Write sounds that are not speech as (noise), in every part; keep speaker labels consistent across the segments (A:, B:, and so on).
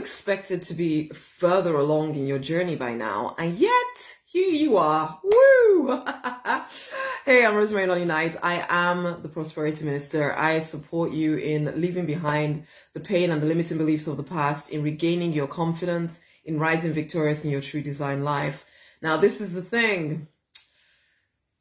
A: expected to be further along in your journey by now, and yet here you are. Woo! (laughs) hey, I'm Rosemary Lonnie Knight. I am the Prosperity Minister. I support you in leaving behind the pain and the limiting beliefs of the past, in regaining your confidence, in rising victorious in your true design life. Now, this is the thing.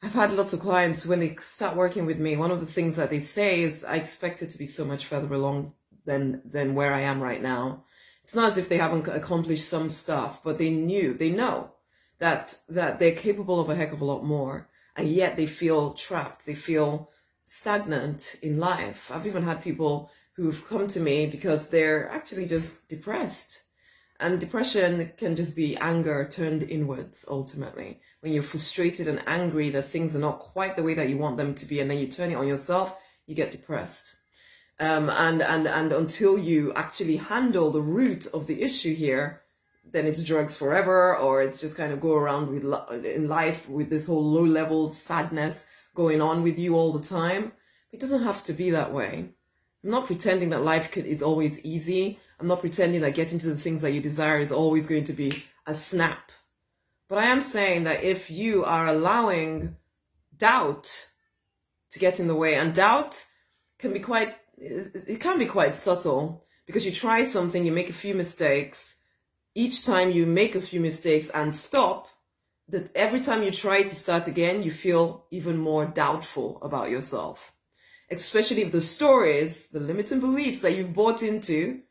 A: I've had lots of clients when they start working with me. One of the things that they say is, I expected to be so much further along than than where I am right now. It's not as if they haven't accomplished some stuff, but they knew, they know that that they're capable of a heck of a lot more, and yet they feel trapped. They feel stagnant in life. I've even had people who've come to me because they're actually just depressed. And depression can just be anger turned inwards ultimately. When you're frustrated and angry that things are not quite the way that you want them to be, and then you turn it on yourself, you get depressed. Um, and, and, and until you actually handle the root of the issue here, then it's drugs forever, or it's just kind of go around with in life with this whole low level sadness going on with you all the time. It doesn't have to be that way. I'm not pretending that life could, is always easy. I'm not pretending that getting to the things that you desire is always going to be a snap. But I am saying that if you are allowing doubt to get in the way, and doubt can be quite it can be quite subtle because you try something, you make a few mistakes. Each time you make a few mistakes and stop, that every time you try to start again, you feel even more doubtful about yourself. Especially if the stories, the limiting beliefs that you've bought into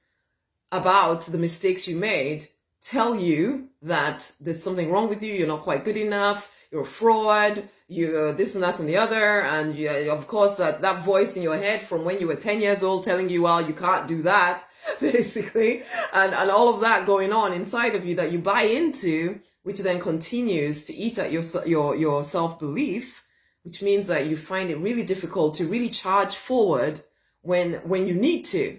A: about the mistakes you made tell you that there's something wrong with you, you're not quite good enough, you're a fraud, you're this and that and the other, and you, of course that, that voice in your head from when you were 10 years old telling you, well, you can't do that, (laughs) basically, and, and all of that going on inside of you that you buy into, which then continues to eat at your, your, your self-belief, which means that you find it really difficult to really charge forward when, when you need to.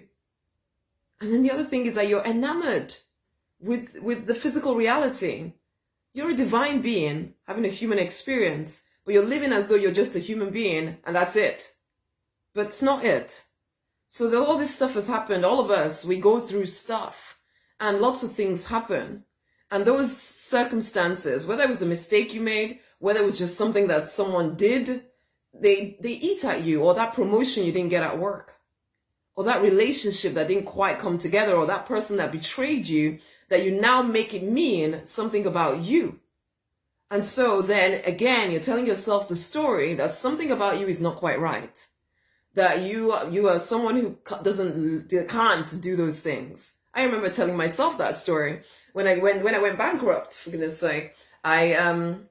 A: And then the other thing is that you're enamored with, with the physical reality you're a divine being having a human experience, but you're living as though you're just a human being and that's it. But it's not it. So that all this stuff has happened. All of us, we go through stuff and lots of things happen. And those circumstances, whether it was a mistake you made, whether it was just something that someone did, they, they eat at you or that promotion you didn't get at work or that relationship that didn't quite come together or that person that betrayed you that you now make it mean something about you. And so then again, you're telling yourself the story that something about you is not quite right. That you, you are someone who doesn't, can't do those things. I remember telling myself that story when I went, when I went bankrupt, for goodness sake. I, um,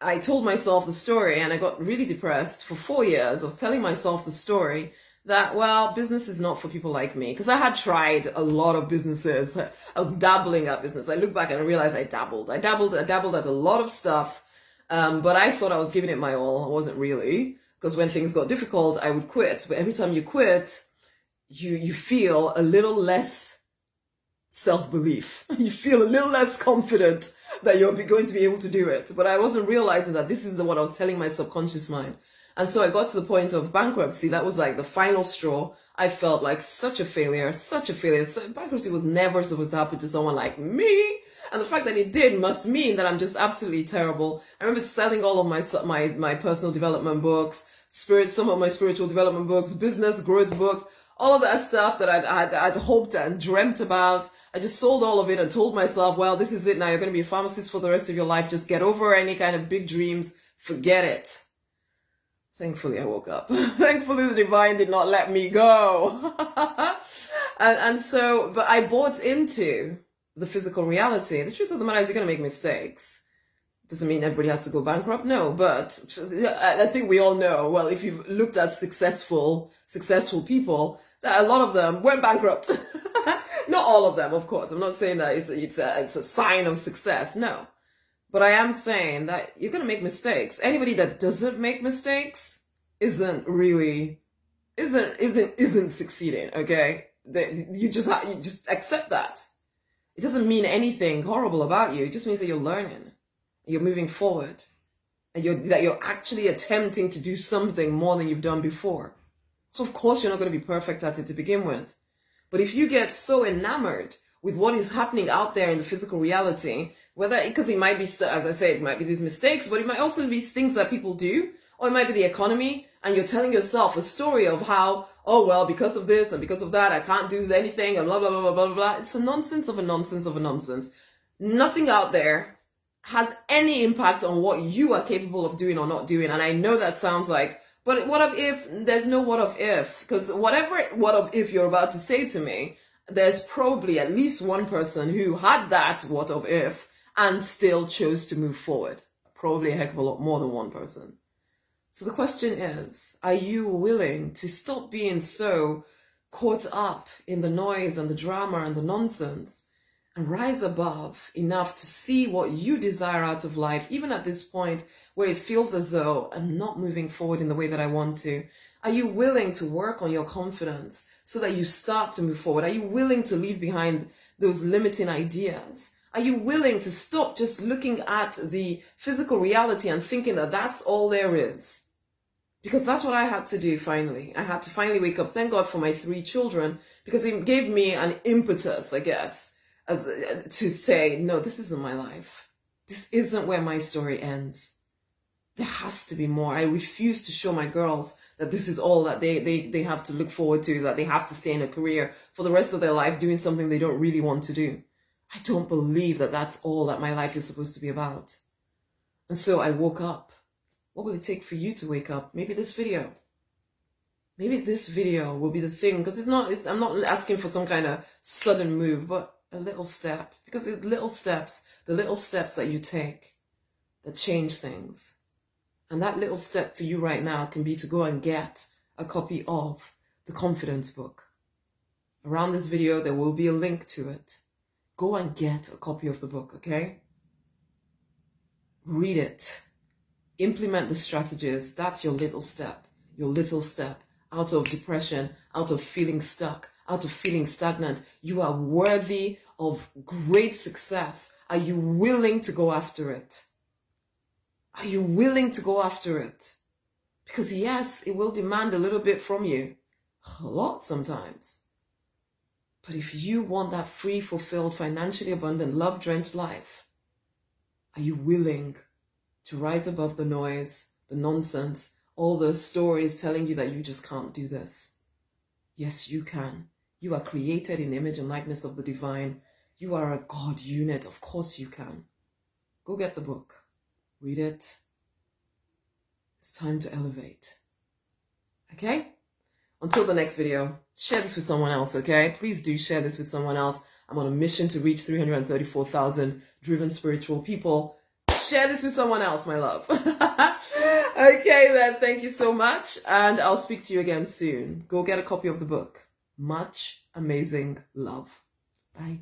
A: I told myself the story and I got really depressed for four years. I was telling myself the story that, well, business is not for people like me. Because I had tried a lot of businesses. I was dabbling at business. I look back and I realized I dabbled. I dabbled, I dabbled at a lot of stuff. Um, but I thought I was giving it my all. I wasn't really. Because when things got difficult, I would quit. But every time you quit, you, you feel a little less self-belief. (laughs) You feel a little less confident that you're going to be able to do it. But I wasn't realizing that this is what I was telling my subconscious mind. And so I got to the point of bankruptcy. That was like the final straw. I felt like such a failure, such a failure. So bankruptcy was never supposed to happen to someone like me. And the fact that it did must mean that I'm just absolutely terrible. I remember selling all of my, my, my personal development books, spirit, some of my spiritual development books, business growth books, all of that stuff that I'd, I'd, I'd hoped and dreamt about. I just sold all of it and told myself, well, this is it now. You're going to be a pharmacist for the rest of your life. Just get over any kind of big dreams. Forget it. Thankfully, I woke up. (laughs) Thankfully, the divine did not let me go. (laughs) and, and so, but I bought into the physical reality. The truth of the matter is you're going to make mistakes. Doesn't mean everybody has to go bankrupt. No, but I think we all know, well, if you've looked at successful, successful people, that a lot of them went bankrupt. (laughs) not all of them, of course. I'm not saying that it's, it's a, it's a sign of success. No. But I am saying that you're going to make mistakes. Anybody that doesn't make mistakes isn't really, isn't, isn't, isn't succeeding. Okay. You just, you just accept that. It doesn't mean anything horrible about you. It just means that you're learning. You're moving forward. And you're, that you're actually attempting to do something more than you've done before. So of course you're not going to be perfect at it to begin with. But if you get so enamored with what is happening out there in the physical reality, whether, because it might be, as I say, it might be these mistakes, but it might also be things that people do, or it might be the economy, and you're telling yourself a story of how, oh well, because of this and because of that, I can't do anything, and blah, blah, blah, blah, blah, blah. It's a nonsense of a nonsense of a nonsense. Nothing out there has any impact on what you are capable of doing or not doing. And I know that sounds like, but what if there's no what of if? Because whatever what of if you're about to say to me, there's probably at least one person who had that what of if and still chose to move forward. Probably a heck of a lot more than one person. So the question is, are you willing to stop being so caught up in the noise and the drama and the nonsense and rise above enough to see what you desire out of life, even at this point where it feels as though I'm not moving forward in the way that I want to? Are you willing to work on your confidence so that you start to move forward? Are you willing to leave behind those limiting ideas? Are you willing to stop just looking at the physical reality and thinking that that's all there is? Because that's what I had to do finally. I had to finally wake up. Thank God for my three children because it gave me an impetus, I guess, as to say, no, this isn't my life. This isn't where my story ends. There has to be more. I refuse to show my girls that this is all that they, they, they have to look forward to, that they have to stay in a career for the rest of their life doing something they don't really want to do. I don't believe that that's all that my life is supposed to be about. And so I woke up. What will it take for you to wake up? Maybe this video. Maybe this video will be the thing because it's not, it's, I'm not asking for some kind of sudden move, but a little step because it's little steps, the little steps that you take that change things. And that little step for you right now can be to go and get a copy of the confidence book. Around this video, there will be a link to it. Go and get a copy of the book, okay? Read it. Implement the strategies. That's your little step, your little step out of depression, out of feeling stuck, out of feeling stagnant. You are worthy of great success. Are you willing to go after it? Are you willing to go after it? Because yes, it will demand a little bit from you. A lot sometimes. But if you want that free, fulfilled, financially abundant, love drenched life, are you willing to rise above the noise, the nonsense, all those stories telling you that you just can't do this? Yes, you can. You are created in the image and likeness of the divine. You are a God unit. Of course you can. Go get the book. Read it. It's time to elevate. Okay? Until the next video, share this with someone else, okay? Please do share this with someone else. I'm on a mission to reach 334,000 driven spiritual people. Share this with someone else, my love. (laughs) okay, then. Thank you so much. And I'll speak to you again soon. Go get a copy of the book. Much amazing love. Bye.